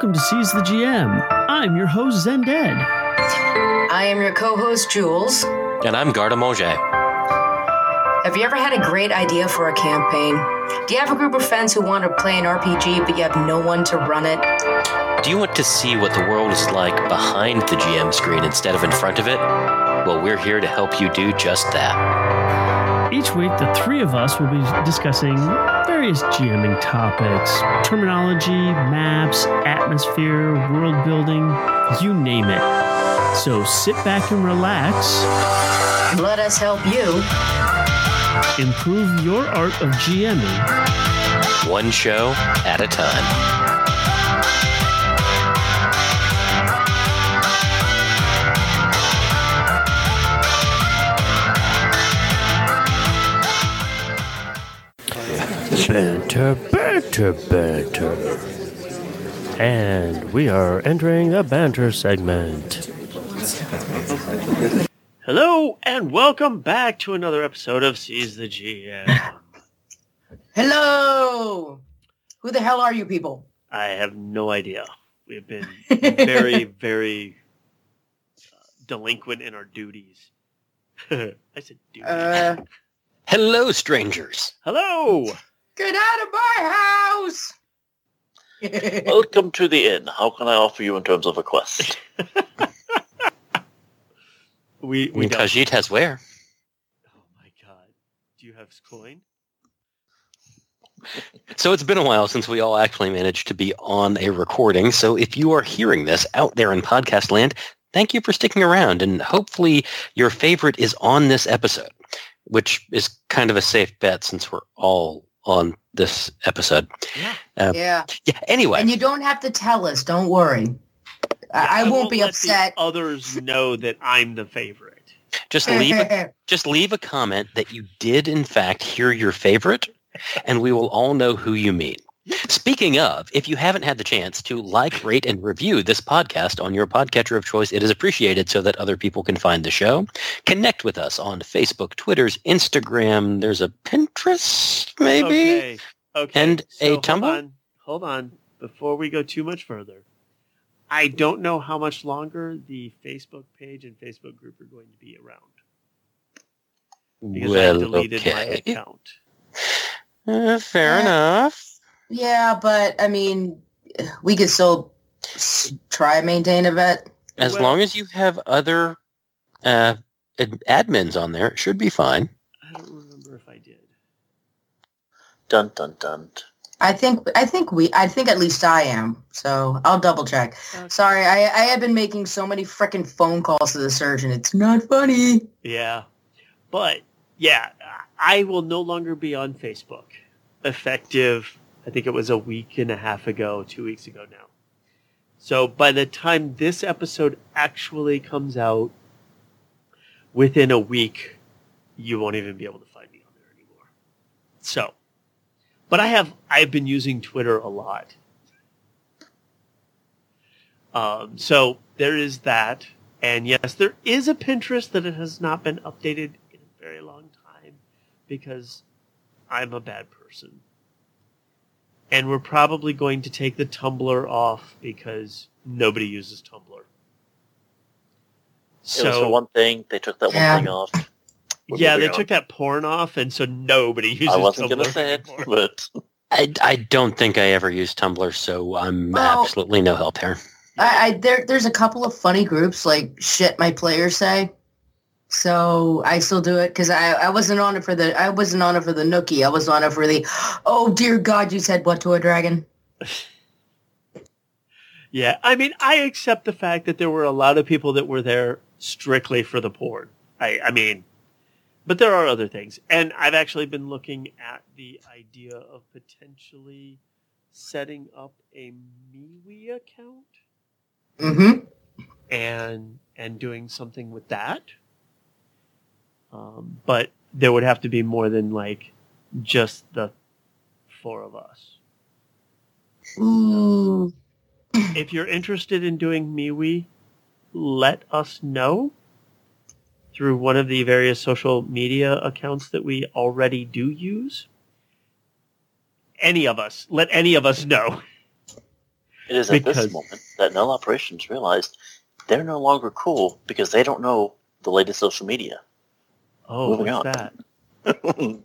Welcome to Seize the GM. I'm your host, Zendead. I am your co-host Jules. And I'm Garda Moje. Have you ever had a great idea for a campaign? Do you have a group of friends who want to play an RPG but you have no one to run it? Do you want to see what the world is like behind the GM screen instead of in front of it? Well, we're here to help you do just that. Each week, the three of us will be discussing various GMing topics terminology, maps, atmosphere, world building, you name it. So sit back and relax. Let us help you improve your art of GMing. One show at a time. Banter, banter, banter. And we are entering the banter segment. Hello, and welcome back to another episode of Seize the GM. Hello! Who the hell are you people? I have no idea. We have been very, very uh, delinquent in our duties. I said duties. Uh, Hello, strangers. Hello! Get out of my house! Welcome to the inn. How can I offer you in terms of a quest? We I we mean. Khajiit has where? Oh my god. Do you have coin? So it's been a while since we all actually managed to be on a recording. So if you are hearing this out there in podcast land, thank you for sticking around. And hopefully your favorite is on this episode, which is kind of a safe bet since we're all on this episode. Yeah. Uh, yeah. yeah. Anyway, And you don't have to tell us. Don't worry. I, I won't, be let the upset. others know that I'm the favorite. just leave a, just leave a comment that you did in fact hear your favorite, and we will all know who you mean. Speaking of, if you haven't had the chance to like, rate, and review this podcast on your podcatcher of choice, it is appreciated so that other people can find the show. Connect with us on Facebook, Twitter's, Instagram. There's a Pinterest, maybe. Okay. Okay. And a hold Tumblr? on. Hold on. Before we go too much further, I don't know how much longer the Facebook page and Facebook group are going to be around because I Well, deleted my account. Uh, fair Yeah. enough. Yeah, but I mean, we could still try maintain a vet. As Well- long as you have other uh, ad- admins on there, it should be fine. I don't remember if I did. Dun dun dun. I think I think we I think at least I am. So I'll double check. Okay. Sorry, I I have been making so many freaking phone calls to the surgeon. It's not funny. Yeah. But yeah, I will no longer be on Facebook. Effective, I think it was a week and a half ago, two weeks ago now. So by the time this episode actually comes out, within a week, you won't even be able to find me on there anymore. So, but I have, I've been using Twitter a lot. Um, so there is that. And yes, there is a Pinterest that it has not been updated in a very long time because I'm a bad person. And we're probably going to take the Tumblr off because nobody uses Tumblr. It was for So one thing. They took that Yeah. one thing off. We're yeah, they moving took that porn off, and so nobody uses on. I wasn't Tumblr gonna say it, anymore. but I, I don't think I ever used Tumblr, so I'm Well- absolutely no help here. I, I there there's a couple of funny groups like shit my players say. So I still do it because I, I wasn't on it for the I wasn't on it for the nookie. I was on it for the oh dear God you said what to a dragon. Yeah, I mean, I accept the fact that there were a lot of people that were there strictly for the porn. I, I mean, but there are other things, and I've actually been looking at the idea of potentially setting up a MeWe account Mm-hmm. and and doing something with that. Um, but there would have to be more than like just the four of us. Ooh. if you're interested in doing MeWe, let us know through one of the various social media accounts that we already do use. Any of us, let any of us know. It is at Because- this moment that Null Operations realized they're no longer cool because they don't know the latest social media. Oh, Moving what's on. that?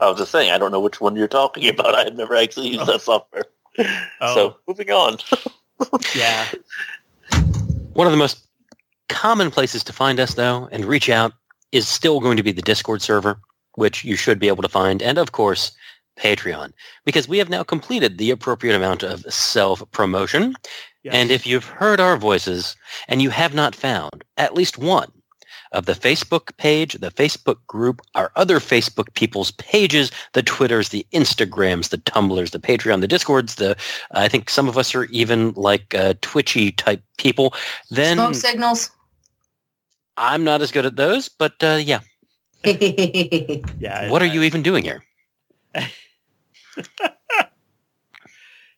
I was just saying, I don't know which one you're talking about. I had never actually used that software. Oh. So, moving on. Yeah. One of the most common places to find us, though, and reach out is still going to be the Discord server, which you should be able to find, and of course, Patreon, because we have now completed the appropriate amount of self-promotion. Yes. And if you've heard our voices and you have not found at least one of the Facebook page, the Facebook group, our other Facebook people's pages, the Twitters, the Instagrams, the Tumblrs, the Patreon, the Discords, the I think some of us are even like uh, Twitchy type people, then Smoke signals. I'm not as good at those. But uh, yeah, yeah. what are I- you even doing here?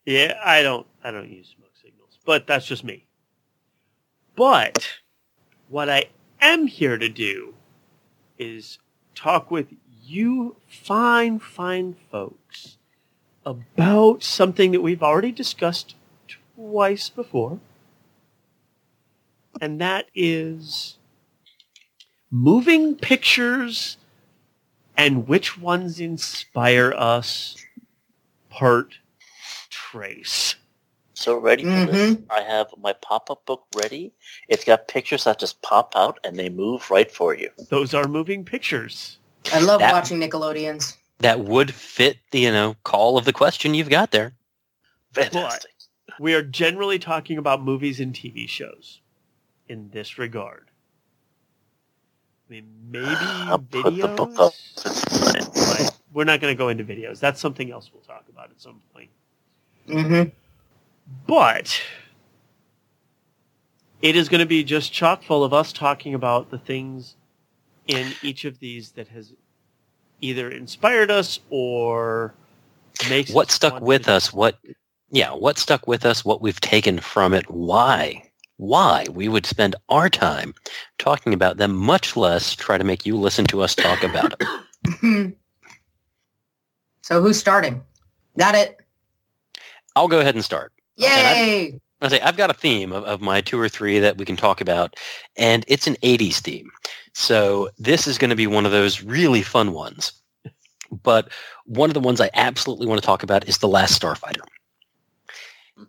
Yeah, I don't I don't use smoke signals, but that's just me. But what I am here to do is talk with you fine fine folks about something that we've already discussed twice before. And that is moving pictures and which ones inspire us part trace. So, ready for this? Mhm. I have my pop-up book ready. It's got pictures that just pop out and they move right for you. Those are moving pictures. I love That- watching Nickelodeons. That would fit the you know call of the question you've got there. Fantastic. We are generally talking about movies and TV shows in this regard. I mean, maybe I'll put the book up. videos. Right. We're not going to go into videos. That's something else we'll talk about at some point. hmm But it is going to be just chock full of us talking about the things in each of these that has either inspired us or makes What us stuck with us? What yeah, what stuck with us? What we've taken from it? Why? Why we would spend our time talking about them, much less try to make you listen to us talk about it. so who's starting? Got it. I'll go ahead and start. Yay! I say I've got a theme of, of my two or three that we can talk about, and it's an '80s theme. So this is going to be one of those really fun ones. But one of the ones I absolutely want to talk about is the Last Starfighter.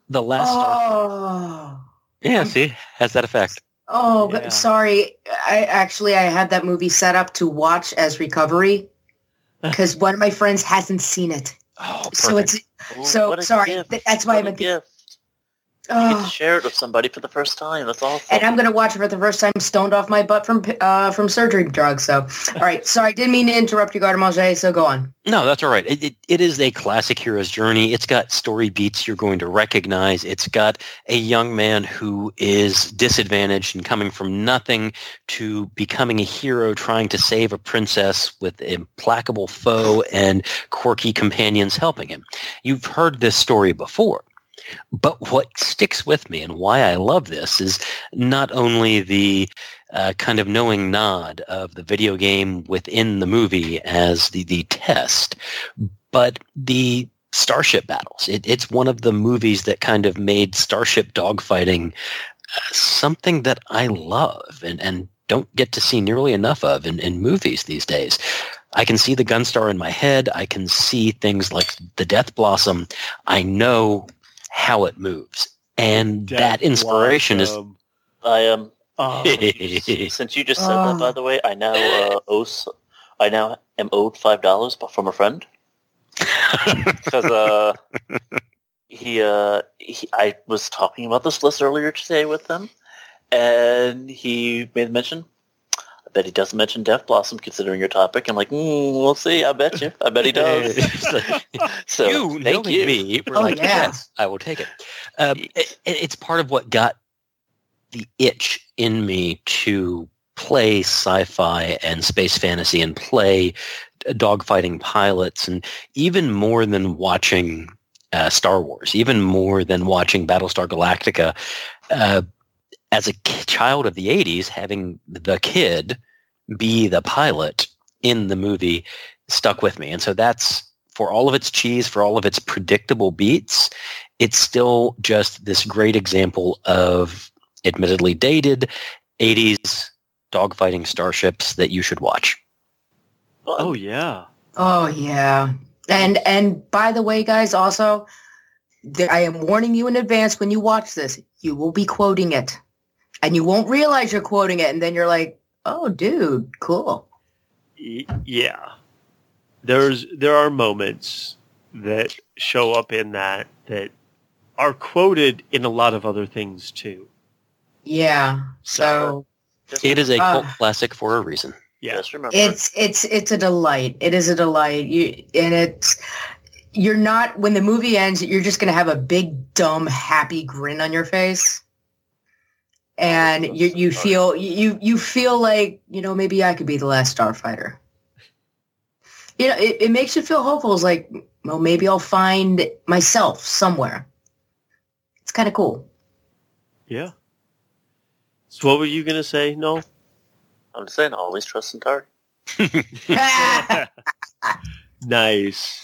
The Last Starfighter. Oh. Yeah, see, has that effect. Oh, Yeah. but sorry. I actually I had that movie set up to watch as recovery because one of my friends hasn't seen it. Oh, perfect. So it's So, sorry, gift. that's why What I'm a a- gift. You get to share it with somebody for the first time. That's awesome. and I'm gonna watch it for the first time stoned off my butt from uh from surgery drugs. So all right, sorry, I didn't mean to interrupt you, Gardamange, so go on. No, that's all right. It, it, it is a classic hero's journey. It's got story beats you're going to recognize. It's got a young man who is disadvantaged and coming from nothing to becoming a hero trying to save a princess with implacable foe and quirky companions helping him. You've heard this story before. But what sticks with me and why I love this is not only the uh, kind of knowing nod of the video game within the movie as the, the test, but the starship battles. It, it's one of the movies that kind of made starship dogfighting uh, something that I love and, and don't get to see nearly enough of in, in movies these days. I can see the Gunstar in my head. I can see things like the Death Blossom. I know how it moves. And that inspiration is I am. Oh, since you just said that, by Oh. the way, I now uh, owe. s- I now am owed five dollars from a friend because uh, he, uh, he. I was talking about this list earlier today with them, and he made mention. I bet he doesn't mention Death Blossom, considering your topic. I'm like, mm, we'll see. I bet you. I bet he does. so you thank knowing you. me, we're Oh, like, yeah. yes, I will take it. Um, it. It's part of what got the itch in me to play sci-fi and space fantasy and play dogfighting pilots, and even more than watching uh, Star Wars, even more than watching Battlestar Galactica. Uh, as a child of the 80s, having the kid be the pilot in the movie stuck with me. And so that's for all of its cheese, for all of its predictable beats, it's still just this great example of admittedly dated 80s dogfighting starships that you should watch. Oh yeah. Oh yeah. And and by the way, guys, also, there, I am warning you in advance when you watch this, you will be quoting it, and you won't realize you're quoting it, and then you're like, "Oh, dude, cool." Yeah. There's there are moments that show up in that that are quoted in a lot of other things too. Yeah. So It is a Ah. cult classic for a reason. Yeah. Just remember. it's it's it's a delight. It is a delight. You and it's you're not when the movie ends, you're just gonna have a big dumb happy grin on your face. And you you feel you you feel like, you know, maybe I could be the last starfighter. You know, it, it makes you feel hopeful. It's like, well, maybe I'll find myself somewhere. It's kind of cool. Yeah. So what were you gonna say? No. I'm just saying, always trust in Tari. nice.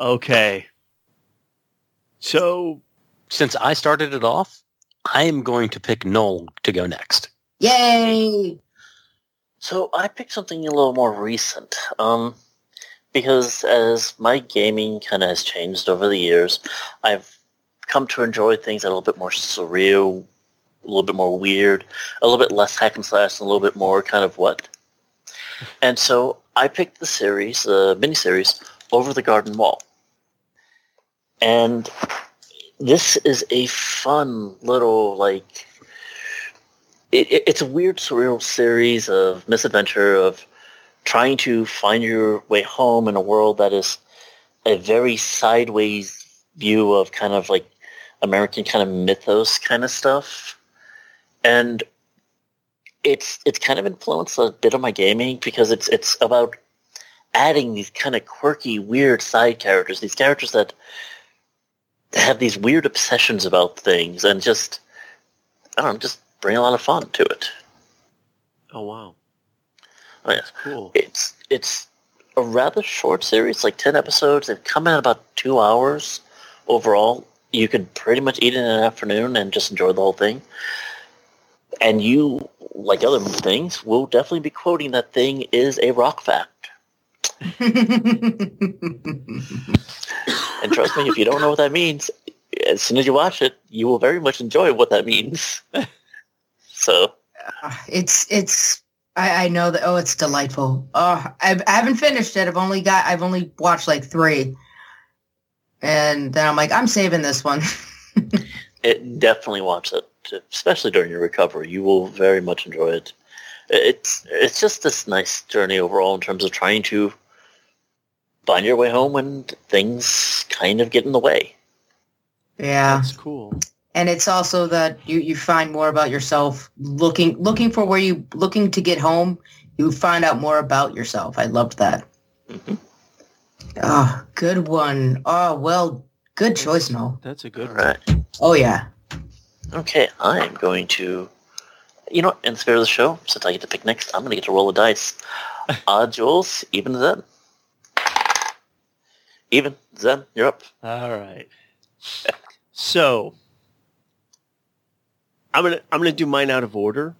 Okay. So Since I started it off, I am going to pick Noel to go next. Yay! So I picked something a little more recent, um, because as my gaming kind of has changed over the years, I've come to enjoy things that are a little bit more surreal, a little bit more weird, a little bit less hack and slash, and a little bit more kind of what. And so I picked the series, the miniseries, Over the Garden Wall. And this is a fun little, like, it, it, it's a weird, surreal series of misadventure of trying to find your way home in a world that is a very sideways view of kind of like American kind of mythos kind of stuff. And it's it's kind of influenced a bit of my gaming because it's it's about adding these kind of quirky, weird side characters, these characters that have these weird obsessions about things and just I don't know, just bring a lot of fun to it. oh wow. Oh, yeah. That's cool. It's it's a rather short series, like ten episodes. They've come in about two hours overall. You could pretty much eat it in an afternoon and just enjoy the whole thing. And you, like other things, will definitely be quoting that thing is a rock fact. And trust me, if you don't know what that means, as soon as you watch it, you will very much enjoy what that means. so uh, it's it's I, I know that oh it's delightful oh I, I haven't finished it i've only got i've only watched like three and then i'm like i'm saving this one it definitely watch it, especially during your recovery. You will very much enjoy it. It's it's just this nice journey overall in terms of trying to find your way home when things kind of get in the way. yeah That's cool. and it's also that you you find more about yourself looking looking for where you looking to get home you find out more about yourself i loved that Mhm. oh good one oh well good choice no That's a good All one. right. oh yeah Okay, I am going to, you know, in the spirit of the show, since I get to pick next, I'm going to get to roll the dice. Odd uh, Jules, even Zen. Even Zen, you're up. All right. So I'm gonna I'm gonna do mine out of order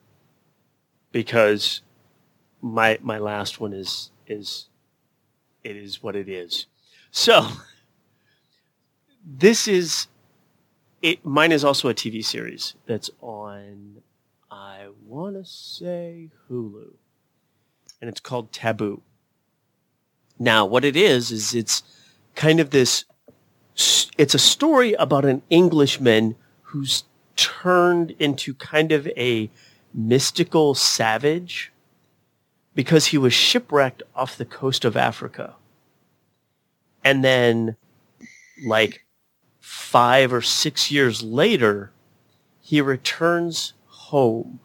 because my my last one is is it is what it is. So this is it mine is also a TV series that's on I want to say Hulu and it's called Taboo. Now what it is is it's kind of this it's a story about an Englishman who's turned into kind of a mystical savage because he was shipwrecked off the coast of Africa. And then like five or six years later, he returns home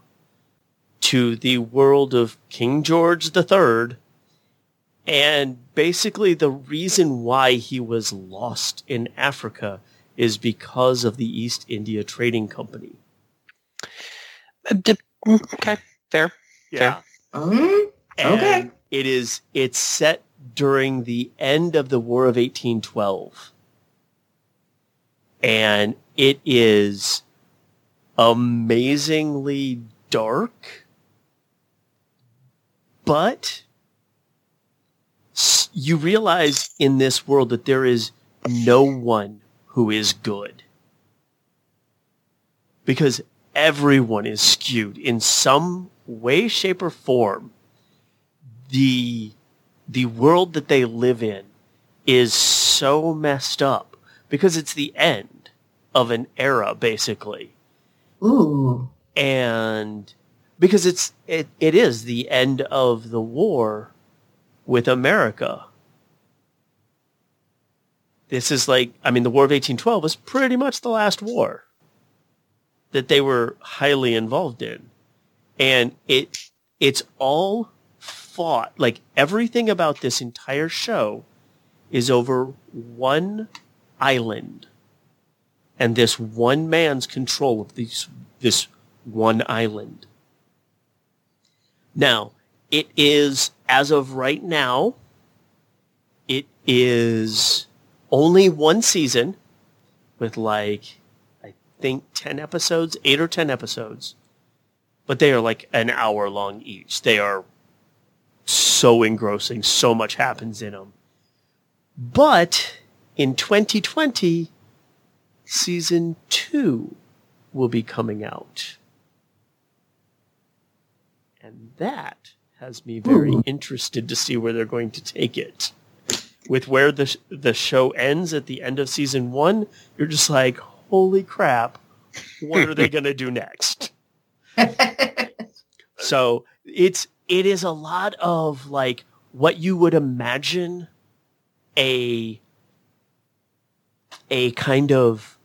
to the world of King George III and basically, the reason why he was lost in Africa is because of the East India Trading Company. Uh, d- mm, Okay, fair. Mm, Okay. And it is it's set during the end of the War of 1812. And it is amazingly dark, but you realize in this world that there is no one who is good. Because everyone is skewed in some way, shape, or form. The, the world that they live in is so messed up because it's the end of an era, basically. Ooh. And because it's it, it is the end of the war with America. This is like I mean the War of 1812 was pretty much the last war that they were highly involved in. And it it's all fought like everything about this entire show is over one island and this one man's control of these this one island. Now, it is as of right now it is only one season with like I think 10 episodes, 8 or 10 episodes. But they are like an hour long each. They are so engrossing. So much happens in them. But in 2020, season 2 will be coming out. And that has me very interested to see where they're going to take it. With where the the show ends at the end of season 1, you're just like, holy crap, what are they going to do next? so it's it is a lot of like what you would imagine a a kind of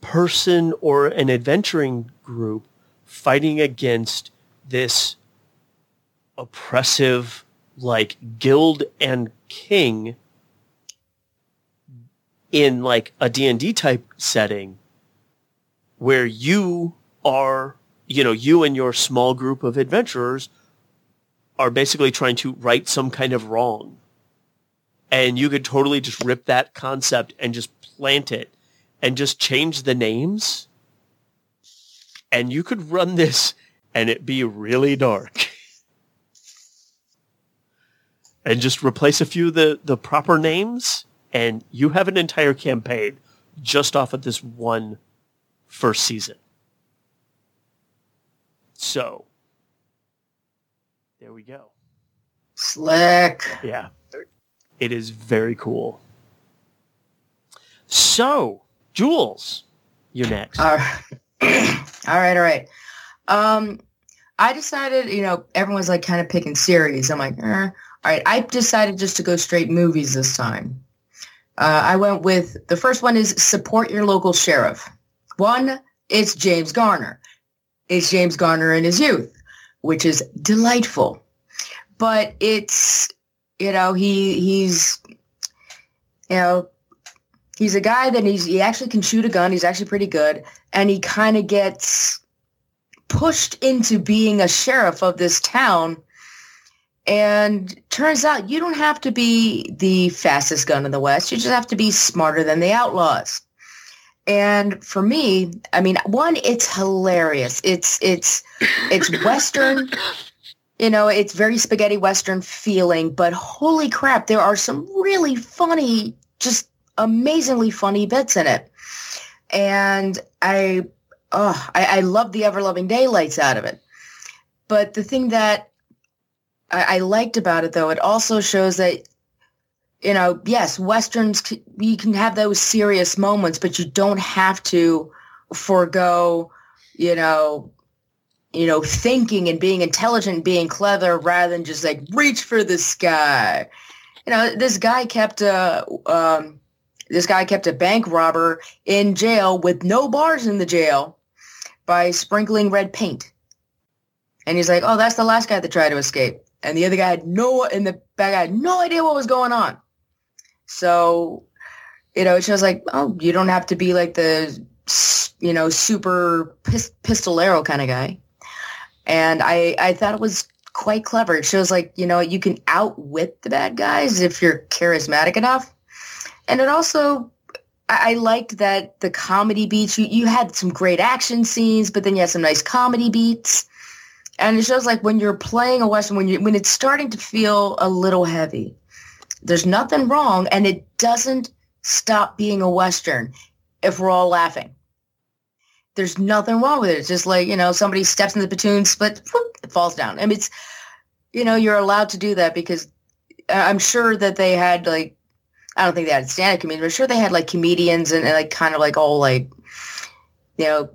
person or an adventuring group fighting against this oppressive like guild and king in like a D&D type setting where you are, you know, you and your small group of adventurers are basically trying to right some kind of wrong. And you could totally just rip that concept and just plant it and just change the names. And you could run this and it be really dark. and just replace a few of the, the proper names and you have an entire campaign just off of this one first season. So, there we go. Slick. Yeah. It is very cool. So, Jules, you're next. all right, all right. Um, I decided, you know, everyone's like kind of picking series. I'm like, eh. All right. I decided just to go straight movies this time. Uh, I went with the first one is support your local sheriff. One, it's James Garner. It's James Garner in his youth, which is delightful. But it's, you know, he he's, you know, he's a guy that he's he actually can shoot a gun. He's actually pretty good, and he kind of gets pushed into being a sheriff of this town and turns out you don't have to be the fastest gun in the West. You just have to be smarter than the outlaws. And for me, I mean, one, it's hilarious. It's it's it's Western, you know, it's very spaghetti Western feeling, but holy crap, there are some really funny, just amazingly funny bits in it. And I oh, I, I love the ever loving daylights out of it. But the thing that I, I liked about it though, it also shows that you know, yes, westerns you can have those serious moments, but you don't have to forego, you know, you know, thinking and being intelligent, being clever, rather than just like reach for the sky. You know, this guy kept a um, this guy kept a bank robber in jail with no bars in the jail by sprinkling red paint. And he's like, "Oh, that's the last guy that tried to escape." And the other guy had no, and the bad guy had no idea what was going on. So, you know, it shows like, oh, you don't have to be like the, you know, super pistolero kind of guy. And I, I thought it was quite clever. It shows like, you know, you can outwit the bad guys if you're charismatic enough. And it also, I, I liked that the comedy beats, you, you had some great action scenes, but then you had some nice comedy beats. And it shows like when you're playing a Western, when you when it's starting to feel a little heavy, there's nothing wrong and it doesn't stop being a Western if we're all laughing. There's nothing wrong with it. It's just like, you know, somebody steps in the platoon, split, whoop, it falls down. Mean, it's, you know, you're allowed to do that because uh, I'm sure that they had like, I don't think they had stand-up comedians, but I'm sure they had like comedians and, and like kind of like all like, you know,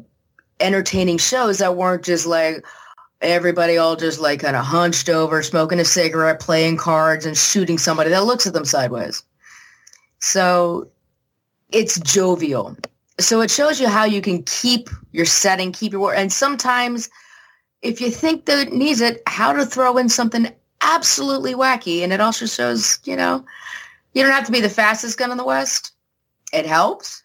entertaining shows that weren't just like, everybody all just like kind of hunched over, smoking a cigarette, playing cards, and shooting somebody that looks at them sideways. So it's jovial. So it shows you how you can keep your setting, keep your work. And sometimes if you think that it needs it, how to throw in something absolutely wacky. And it also shows, you know, you don't have to be the fastest gun in the West. It helps.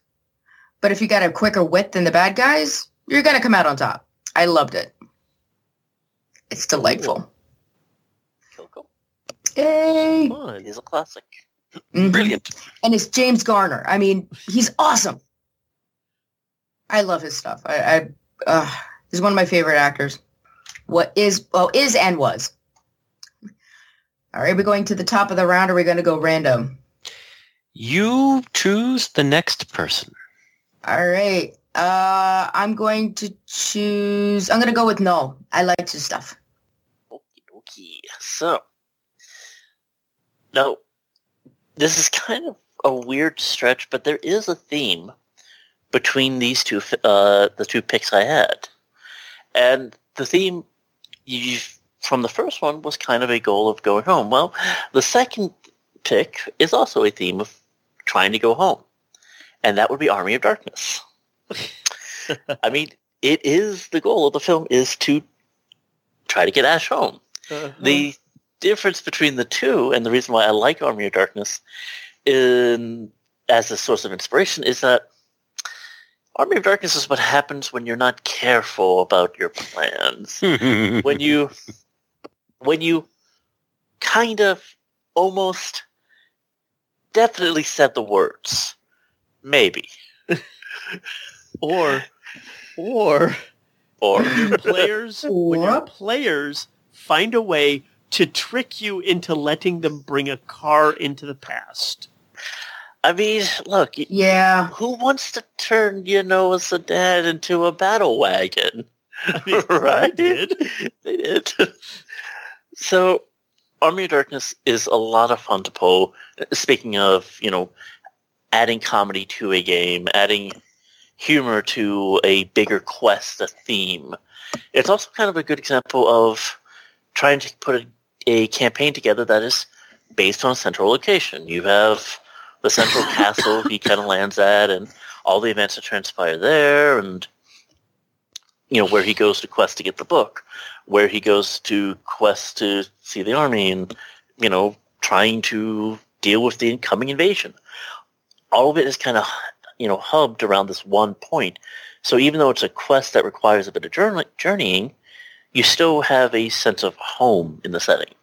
But if you got a quicker wit than the bad guys, you're going to come out on top. I loved it. It's delightful. Cool, Yay! Fun. He's a classic. Mhm. Brilliant. And it's James Garner. I mean, he's awesome. I love his stuff. I, I uh, he's one of my favorite actors. What is well is and was. All right, we're going to the top of the round. Or are we going to go random? You choose the next person. All right. Uh, I'm going to choose. I'm going to go with no. I like his stuff. Okie dokie. So, now, this is kind of a weird stretch, but there is a theme between these two, uh, the two picks I had, and the theme from the first one was kind of a goal of going home. Well, the second pick is also a theme of trying to go home, and that would be Army of Darkness. I mean, it is the goal of the film is to try to get Ash home. Uh-huh. The difference between the two, and the reason why I like Army of Darkness in, as a source of inspiration, is that Army of Darkness is what happens when you're not careful about your plans. when you, when you kind of almost definitely said the words, maybe, or or or your players when your Or- players find a way to trick you into letting them bring a car into the past. I mean, look, Yeah. who wants to turn, you know, a sedan into a battle wagon? I mean, I Right. did. they did. so, Army of Darkness is a lot of fun to pull. Speaking of, you know, adding comedy to a game, adding humor to a bigger quest, a theme. It's also kind of a good example of trying to put a, a campaign together that is based on a central location. You have the central castle he kind of lands at, and all the events that transpire there, and you know where he goes to quest to get the book, where he goes to quest to see the army, and you know trying to deal with the incoming invasion. All of it is kind of you know hubbed around this one point. So even though it's a quest that requires a bit of journey- journeying, you still have a sense of home in the setting.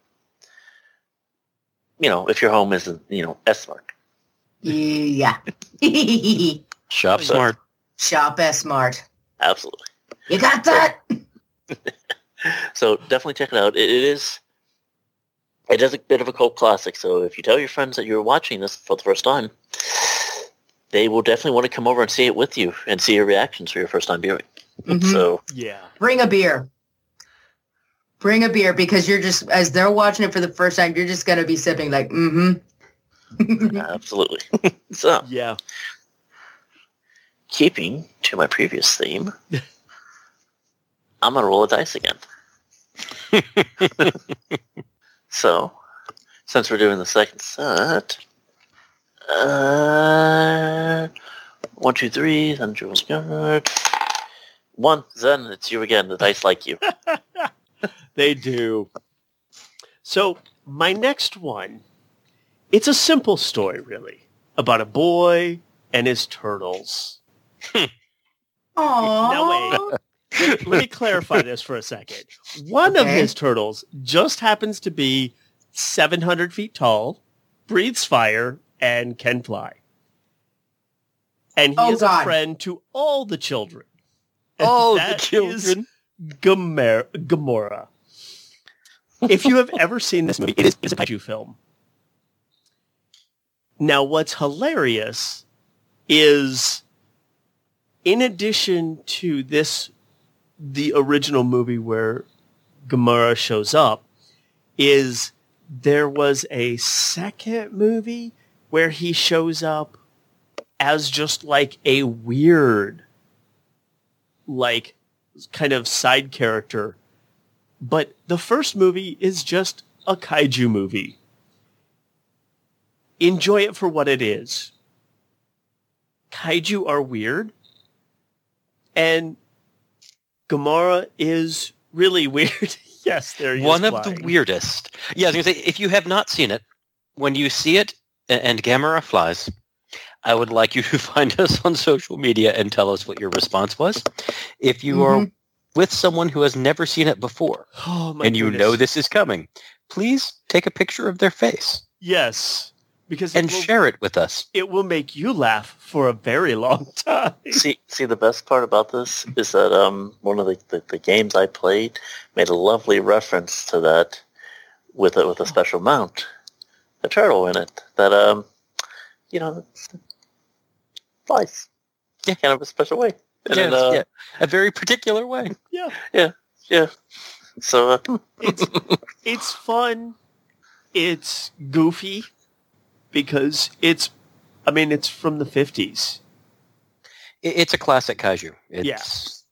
You know, if your home isn't, you know, S-Mart. Yeah. Shop Yeah. smart. Shop S-Mart. Absolutely. You got that? So definitely check it out. It, it is it is a bit of a cult classic. So if you tell your friends that you're watching this for the first time, they will definitely want to come over and see it with you and see your reactions for your first time viewing. Mhm. So Yeah. Bring a beer. Bring a beer because you're just as they're watching it for the first time, you're just gonna be sipping like, mm-hmm. absolutely. so Yeah. keeping to my previous theme, I'm gonna roll a dice again. so, since we're doing the second set, uh, one, two, three, then Jules Guard. One. Then it's you again. The dice like you. They do. So my next one, it's a simple story, really, about a boy and his turtles. Aww. No, wait. let me clarify this for a second. One of his turtles just happens to be 700 feet tall, breathes fire, and can fly. And he Oh, is God. a friend to all the children. And Oh, the children. Gamer- Gamera. if you have ever seen this movie, it is it's a kaiju film. Now, what's hilarious is, in addition to this, the original movie where Gamera shows up, is there was a second movie where he shows up as just like a weird, like kind of side character. But the first movie is just a kaiju movie. Enjoy it for what it is. Kaiju are weird. And Gamera is really weird. yes, there he One of the weirdest. Yeah, I was going to say, if you have not seen it, when you see it and Gamera flies, I would like you to find us on social media and tell us what your response was. If you are Mhm. with someone who has never seen it before Oh my and you goodness. know this is coming, please take a picture of their face Yes, because and will, share it with us. it will make you laugh for a very long time. See, see, the best part about this is that um, one of the, the, the games I played made a lovely reference to that with a, with a special mount, a turtle in it that um, you know, flies, Yeah. kind of a special way. And Yeah, it, uh, yeah, a very particular way. Yeah, yeah. Yeah. So uh, it's it's fun. It's goofy because it's. I mean, it's from the fifties. It- It's a classic kaiju. It's, yes.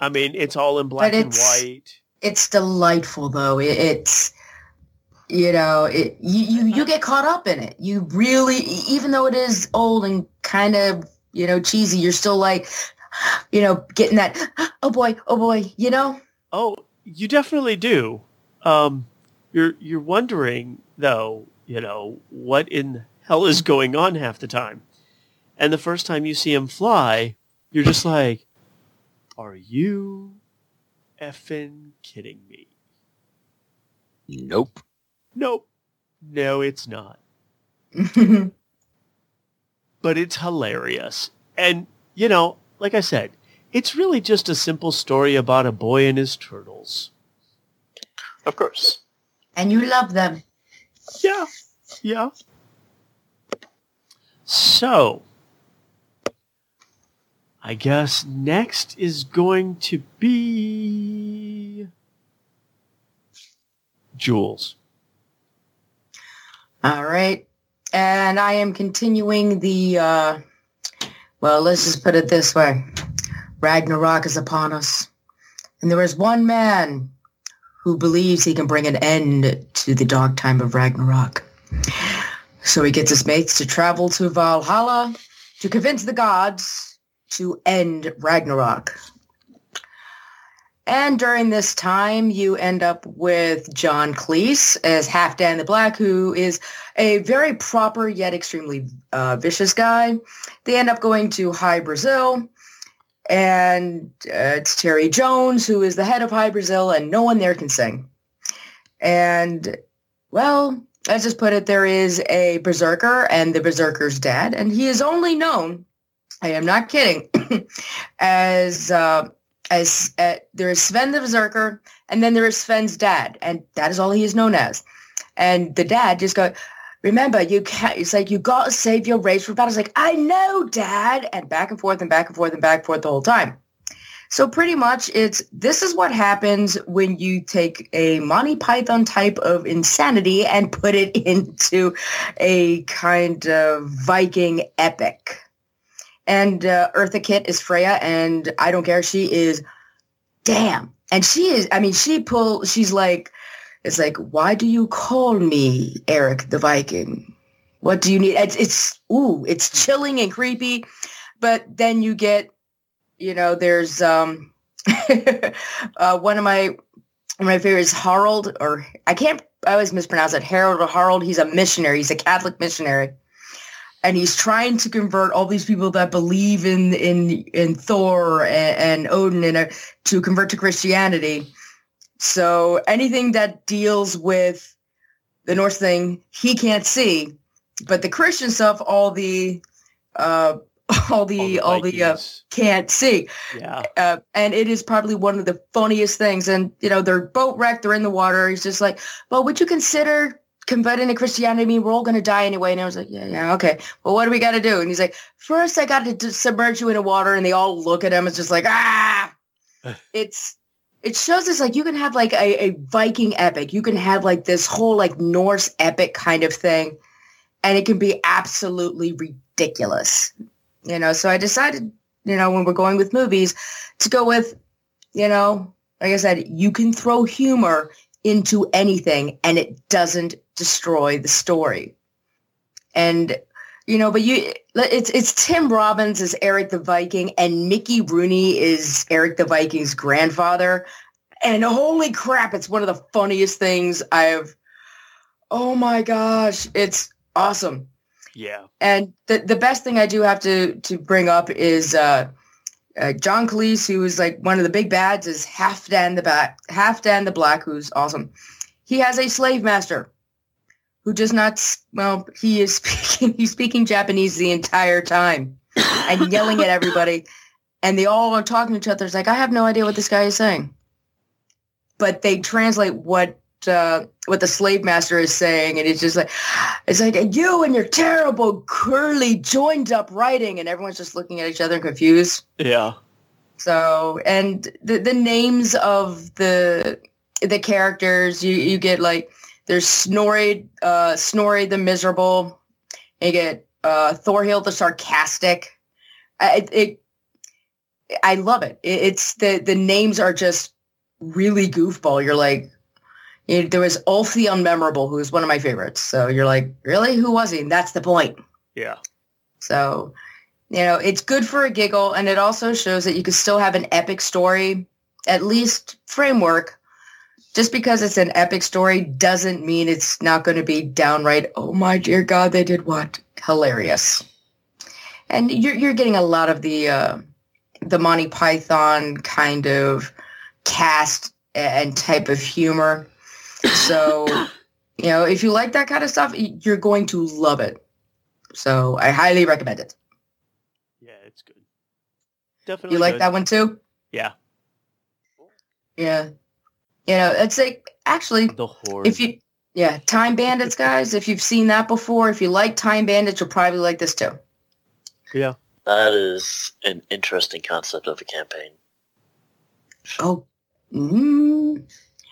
I mean, it's all in black and it's- white. It's delightful though. It, it's you know, it you, you you get caught up in it. You really even though it is old and kind of, you know, cheesy, you're still like you know, getting that oh boy, oh boy, you know? Oh, you definitely do. Um, you're you're wondering though, you know, what in hell is going on half the time, and the first time you see him fly, you're just like, "Are you effing kidding me?" Nope. Nope, no, it's not. But it's hilarious, and you know, like I said, it's really just a simple story about a boy and his turtles. of course, and you love them. Yeah. Yeah. So, I guess next is going to be Jules. All right. And I am continuing the, uh, well, let's just put it this way. Ragnarok is upon us. And there is one man who believes he can bring an end to the dark time of Ragnarok. So he gets his mates to travel to Valhalla to convince the gods to end Ragnarok. And during this time, you end up with John Cleese as Halfdan the Black, who is a very proper yet extremely uh, vicious guy. They end up going to Hy-Brasil, and uh, it's Terry Jones, who is the head of Hy-Brasil, and no one there can sing. And, well, let's just put it, there is a berserker and the berserker's dad, and he is only known, I am not kidding, as... Uh, as uh, there is Sven the Berserker, and then there is Sven's dad, and that is all he is known as. And the dad just go, remember, you can't. It's like you got to save your race for battle. It's like I know, Dad, and back and forth and back and forth and back and forth the whole time. So pretty much, it's this is what happens when you take a Monty Python type of insanity and put it into a kind of Viking epic. And uh, Eartha Kitt is Freya, and I don't care. She is, damn. And she is, I mean, she pull, she's like, it's like, why do you call me Eric the Viking? What do you need? It's, it's, ooh, it's chilling and creepy. But then you get, you know, there's um, uh, one of my, one of my favorites, Harold, or I can't, I always mispronounce it, Harold or Harold. He's a missionary. He's a Catholic missionary. And he's trying to convert all these people that believe in in in Thor and, and Odin and uh, to convert to Christianity. So anything that deals with the Norse thing, he can't see, but the Christian stuff, all the uh, all the all the, all the uh, can't see. Yeah. Uh, and it is probably one of the funniest things. And you know, they're boat wrecked, they're in the water. He's just like, well, would you consider converting to Christianity? Mean, we're all going to die anyway. And I was like, yeah, yeah, okay. Well, what do we got to do? And he's like, first, I got to submerge you in the water. And they all look at him. It's just like, ah. it's it shows us like you can have like a, a Viking epic. You can have like this whole like Norse epic kind of thing, and it can be absolutely ridiculous. You know, so I decided, you know, when we're going with movies, to go with, you know, like I said, you can throw humor into anything and it doesn't destroy the story. And you know, but you it's it's Tim Robbins as Eric the Viking and Mickey Rooney is Eric the Viking's grandfather. And holy crap, it's one of the funniest things I've Oh my gosh, it's awesome. Yeah. And the the best thing I do have to to bring up is uh, uh, John Cleese, who is like one of the big bads, is Halfdan the Black, Halfdan the Black, who's awesome. He has a slave master who does not. Well, he is speaking. He's speaking Japanese the entire time and yelling at everybody, and they all are talking to each other. It's like I have no idea what this guy is saying, but they translate what uh, what the slave master is saying, and it's just like it's like you and your terrible curly joined up writing, and everyone's just looking at each other and confused. Yeah. So, and the the names of the the characters you you get like there's Snorri uh, Snorri the miserable, you get uh, Thorhild the sarcastic. I, it, I love it. it. It's the the names are just really goofball. You're like, it, there was Ulf the Unmemorable, who was one of my favorites. So you're like, really? Who was he? And that's the point. Yeah. So, you know, it's good for a giggle, and it also shows that you can still have an epic story, at least framework. Just because it's an epic story doesn't mean it's not going to be downright, oh my dear God, they did what? Hilarious. And you're, you're getting a lot of the, uh, the Monty Python kind of cast and type of humor so, you know, if you like that kind of stuff, you're going to love it. So I highly recommend it. Yeah, it's good. Definitely. You like good. that one too? Yeah. Yeah. You know, it's like actually The horde. if you yeah, Time Bandits guys, if you've seen that before, if you like Time Bandits, you'll probably like this too. yeah. That is an interesting concept of a campaign. Oh. Mm,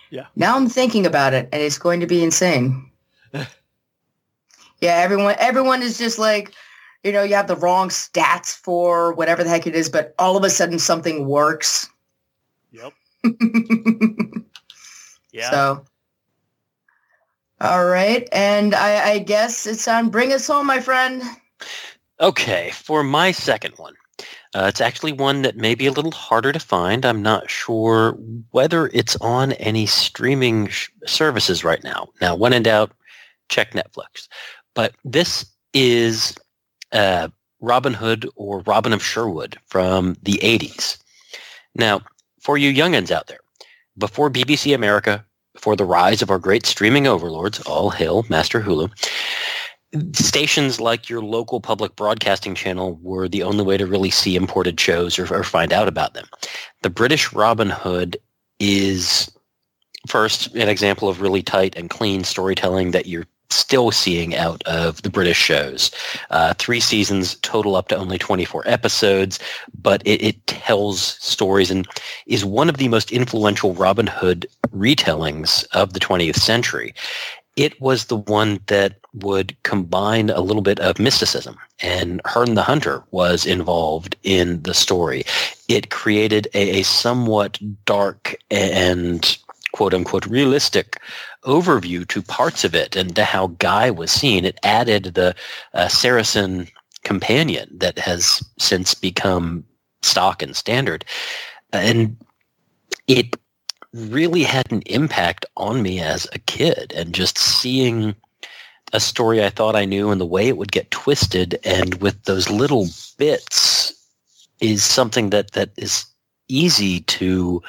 Yeah. Now I'm thinking about it and it's going to be insane. yeah, everyone everyone is just like, you know, you have the wrong stats for whatever the heck it is, but all of a sudden something works. Yep. Yeah. So all right. And I, I guess it's on. Bring us home, my friend. Okay, for my second one, uh, it's actually one that may be a little harder to find. I'm not sure whether it's on any streaming sh- services right now. Now, when in doubt, check Netflix. But this is uh, Robin Hood or Robin of Sherwood from the 80s. Now, for you youngins out there, before BBC America, before the rise of our great streaming overlords, all hail Master Hulu, stations like your local public broadcasting channel were the only way to really see imported shows or, or find out about them. The British Robin Hood is first an example of really tight and clean storytelling that you're still seeing out of the British shows. Uh, three seasons total up to only 24 episodes, but it, it tells stories and is one of the most influential Robin Hood retellings of the 20th century it was the one that would combine a little bit of mysticism and Herne the Hunter was involved in the story. It created a, a somewhat dark and quote unquote realistic overview to parts of it and to how Guy was seen. It added the uh, Saracen companion that has since become stock and standard. And it really had an impact on me as a kid and just seeing a story I thought I knew and the way it would get twisted and with those little bits is something that that is easy to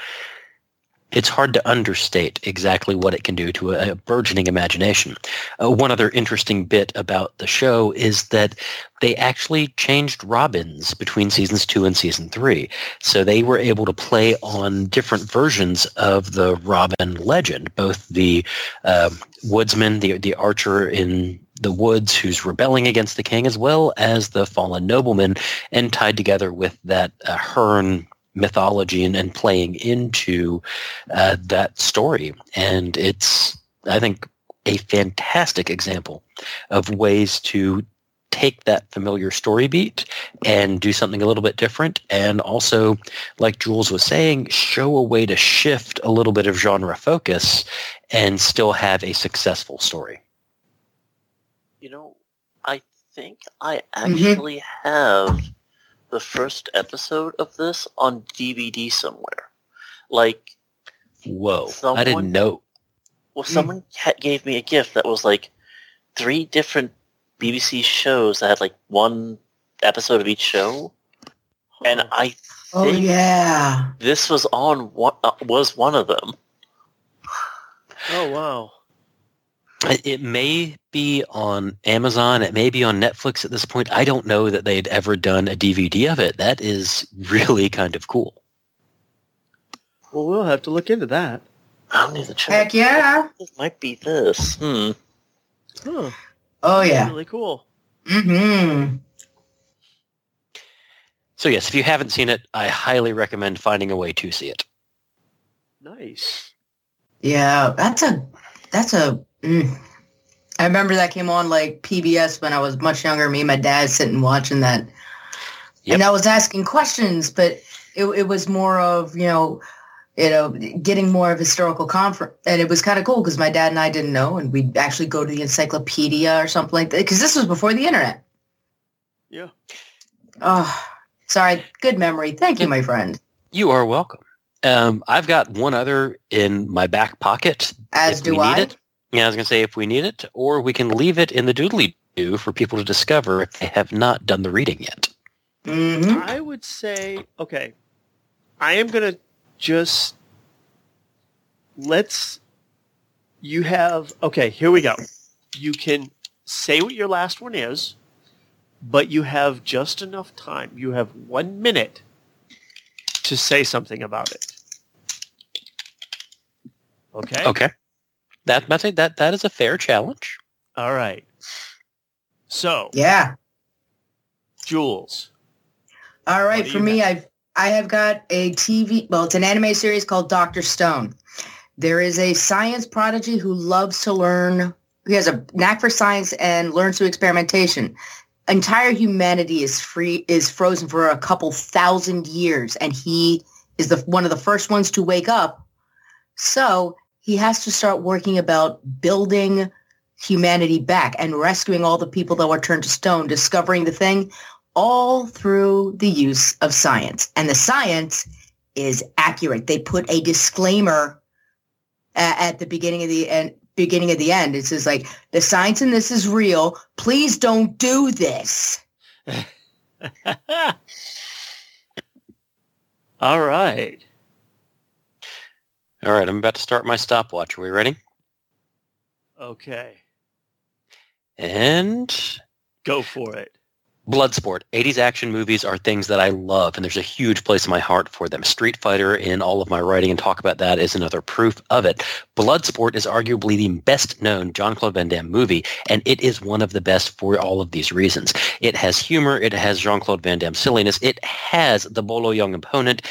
it's hard to understate exactly what it can do to a, a burgeoning imagination. Uh, one other interesting bit about the show is that they actually changed Robins between seasons two and season three. So they were able to play on different versions of the Robin legend, both the uh, woodsman, the, the archer in the woods who's rebelling against the king, as well as the fallen nobleman, and tied together with that uh, Herne mythology and, and playing into uh, that story. And it's, I think, a fantastic example of ways to take that familiar story beat and do something a little bit different and also like jules was saying show a way to shift a little bit of genre focus and still have a successful story you know i think i mm-hmm. actually mm-hmm. have the first episode of this on DVD somewhere. Like, whoa! Someone, I didn't know. Well, someone mm. gave me a gift that was like three different BBC shows that had like one episode of each show, and I oh yeah, this was on one uh, was one of them. Oh wow! It may be on Amazon. It may be on Netflix at this point. I don't know that they'd ever done a DVD of it. That is really kind of cool. Well, we'll have to look into that. I'll need to check. Heck yeah! This might be this. Hmm. Huh. Oh yeah. Really cool. Mm-hmm. So yes, if you haven't seen it, I highly recommend finding a way to see it. Nice. Yeah, that's a that's a Mm. I remember that came on like PBS when I was much younger. Me and my dad sitting watching that. Yep. And I was asking questions, but it, it was more of, you know, you know, getting more of historical conference. And it was kind of cool because my dad and I didn't know. And we'd actually go to the encyclopedia or something like that. Because this was before the internet. Yeah. Oh, sorry. Good memory. Thank you, my friend. You are welcome. Um, I've got one other in my back pocket. As do I. It. Yeah, I was going to say if we need it, or we can leave it in the doodly do for people to discover if they have not done the reading yet. Mm-hmm. I would say, okay, I am going to just let's. You have okay. Here we go. You can say what your last one is, but you have just enough time. You have one minute to say something about it. Okay. Okay. That I think that that is a fair challenge. All right. So yeah, Jules. All right, for me, have? I've I have got a TV. Well, it's an anime series called Doctor Stone. There is a science prodigy who loves to learn. He has a knack for science and learns through experimentation. Entire humanity is free is frozen for a couple thousand years, and he is the one of the first ones to wake up. So he has to start working about building humanity back and rescuing all the people that were turned to stone, discovering the thing, all through the use of science. And the science is accurate. They put a disclaimer at, at the beginning of the end beginning of the end. It says like the science in this is real. Please don't do this. All right. All right, I'm about to start my stopwatch. Are we ready? Okay. And go for it. Bloodsport. 80s action movies are things that I love, and there's a huge place in my heart for them. Street Fighter, in all of my writing and talk about that, is another proof of it. Bloodsport is arguably the best known Jean Claude Van Damme movie, and it is one of the best for all of these reasons. It has humor, it has Jean Claude Van Damme silliness, it has the Bolo Yeung opponent,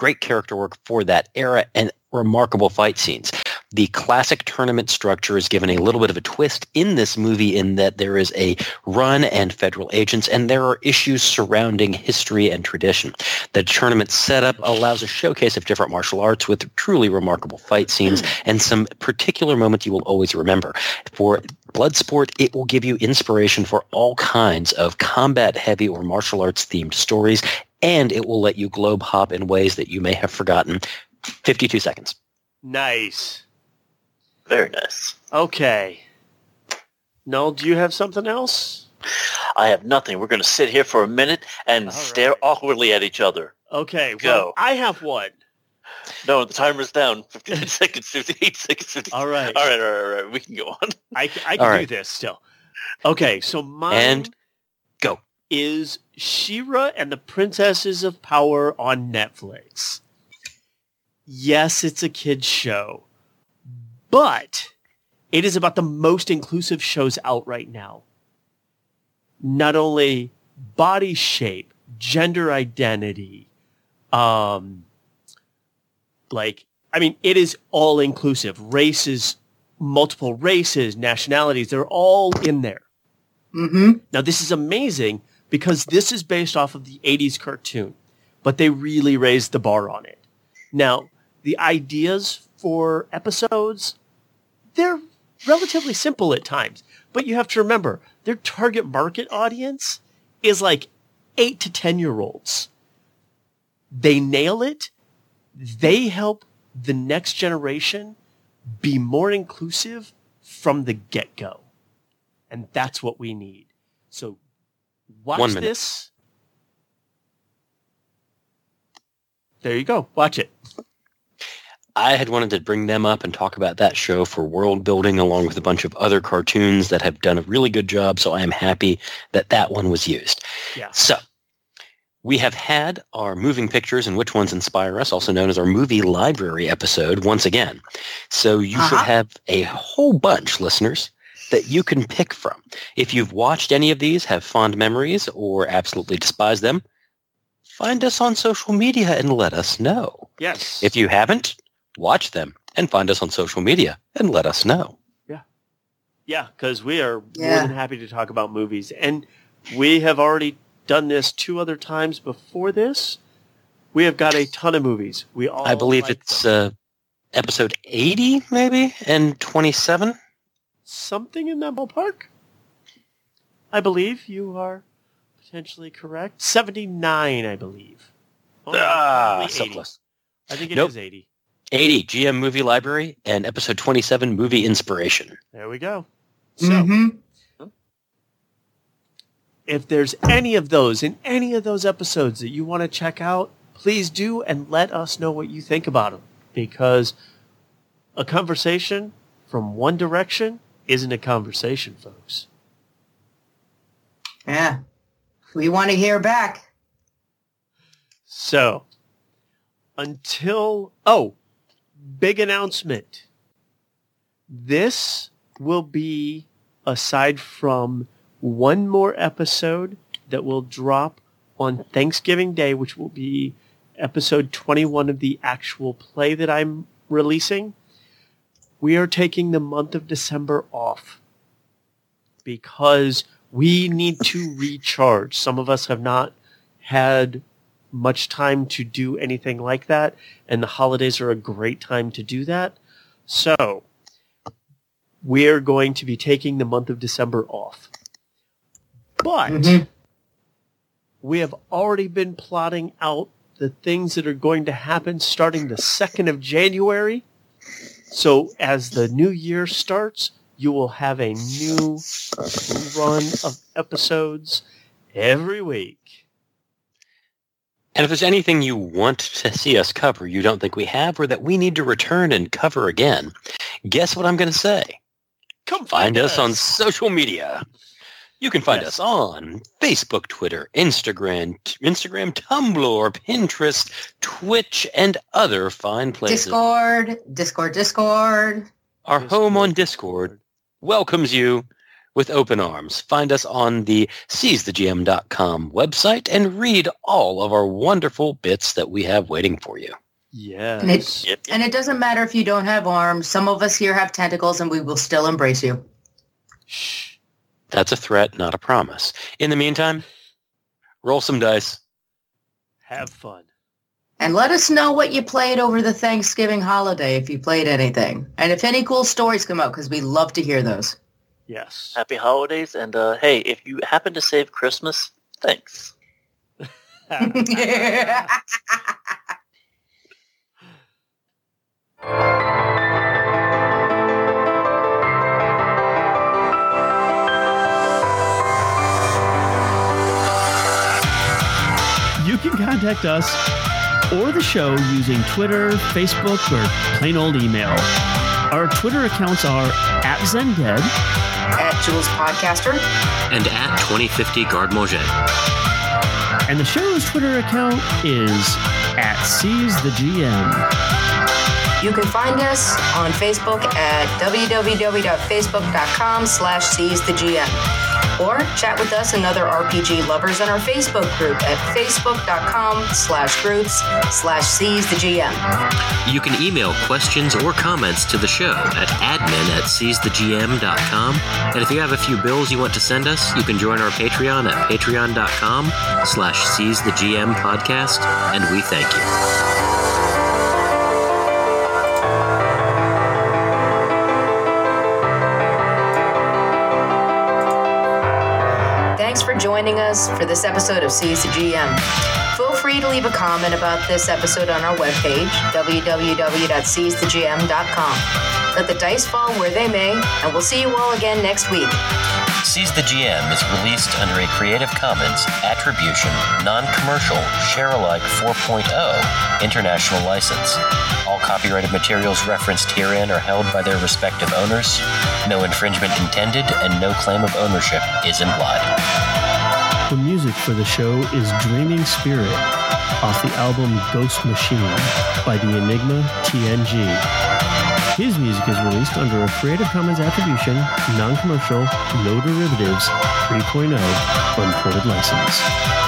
great character work for that era, and remarkable fight scenes. The classic tournament structure is given a little bit of a twist in this movie in that there is a run and federal agents, and there are issues surrounding history and tradition. The tournament setup allows a showcase of different martial arts with truly remarkable fight scenes hmm. and some particular moments you will always remember. For Bloodsport, it will give you inspiration for all kinds of combat heavy or martial arts themed stories and it will let you globe hop in ways that you may have forgotten 52 seconds. Nice. Very nice. Okay. Noel, do you have something else? I have nothing. We're going to sit here for a minute and All stare right. awkwardly at each other. Okay, Go. well, I have one. No, the timer's down. 59 seconds, 58 seconds, 50. All right. All right, all right, all right. We can go on. I, All can do right. this still. Okay, so mine And go. Is She-Ra and the Princesses of Power on Netflix. Yes, it's a kid's show, but it is about the most inclusive shows out right now. Not only body shape, gender identity, um, like, I mean, it is all inclusive. Races, multiple races, nationalities, they're all in there. Mm-hmm. Now, this is amazing because this is based off of the 80s cartoon, but they really raised the bar on it. Now, the ideas for episodes, they're relatively simple at times, but you have to remember their target market audience is like 8 to 10 year olds. They nail it. They help the next generation be more inclusive from the get-go. And that's what we need. So watch this. There you go. Watch it. I had wanted to bring them up and talk about that show for world building along with a bunch of other cartoons that have done a really good job. So I am happy that that one was used. Yeah. So we have had our moving pictures and which ones inspire us, also known as our movie library episode once again. So you should Uh-huh. have a whole bunch, listeners, that you can pick from. If you've watched any of these, have fond memories, or absolutely despise them, find us on social media and let us know. Yes. If you haven't, watch them and find us on social media and let us know. Yeah, Yeah, because we are more than happy to talk about movies. And we have already done this two other times before this. We have got a ton of movies. We all I believe like it's uh, episode 80 maybe and 27. Something in that ballpark. I believe you are potentially correct. 79, I believe. Oh, no, Ah, probably so 80. close. I think it is Nope. 80. 80 GM Movie Library and episode 27 Movie Inspiration. There we go. So, Mm-hmm. if there's any of those in any of those episodes that you want to check out, please do and let us know what you think about them. Because a conversation from one direction isn't a conversation, folks. Yeah. We want to hear back. So, until, oh, big announcement. This will be, aside from one more episode that will drop on Thanksgiving Day, which will be episode 21 of the actual play that I'm releasing, we are taking the month of December off because we need to recharge. Some of us have not had much time to do anything like that, and the holidays are a great time to do that. So, we're going to be taking the month of December off. But Mhm. we have already been plotting out the things that are going to happen starting the 2nd of January. So as the new year starts, you will have a new run of episodes every week. And if there's anything you want to see us cover you don't think we have or that we need to return and cover again, guess what I'm going to say? Come Find us on social media. You can find Yes. us on Facebook, Twitter, Instagram, t- Instagram, Tumblr, Pinterest, Twitch, and other fine places. Discord, Discord, Discord. Our home on Discord welcomes you with open arms. Find us on the seizethegm.com website and read all of our wonderful bits that we have waiting for you. Yes. And it's- Yep, yep. And it doesn't matter if you don't have arms. Some of us here have tentacles and we will still embrace you. Shh. That's a threat, not a promise. In the meantime, roll some dice. Have fun. And let us know what you played over the Thanksgiving holiday if you played anything. And if any cool stories come out, because we love to hear those. Yes. Happy holidays, and uh, hey, if you happen to save Christmas, thanks. contact us or the show using Twitter, Facebook, or plain old email. Our Twitter accounts are at Zendead, At Jules Podcaster. And at 2050 Guard Moget. and the show's Twitter account is at Seize the GM. You can find us on Facebook at www.facebook.com slash seize the GM. Or chat with us and other RPG lovers on our Facebook group at facebook.com slash groups slash seize the GM. You can email questions or comments to the show at admin at seizethegm.com. And if you have a few bills you want to send us, you can join our Patreon at patreon.com slash seizethegm podcast. And we thank you. Joining us for this episode of Seize the GM. Feel free to leave a comment about this episode on our webpage, www.seizethegm.com. Let the dice fall where they may, and we'll see you all again next week. Seize the GM is released under a Creative Commons Attribution, Non-Commercial, Share-alike 4.0 international license. All copyrighted materials referenced herein are held by their respective owners. No infringement intended and no claim of ownership is implied. The music for the show is Dreaming Spirit off the album Ghost Machine by the Enigma TNG. His music is released under a Creative Commons Attribution, Non Commercial, No Derivatives 3.0 Unported license.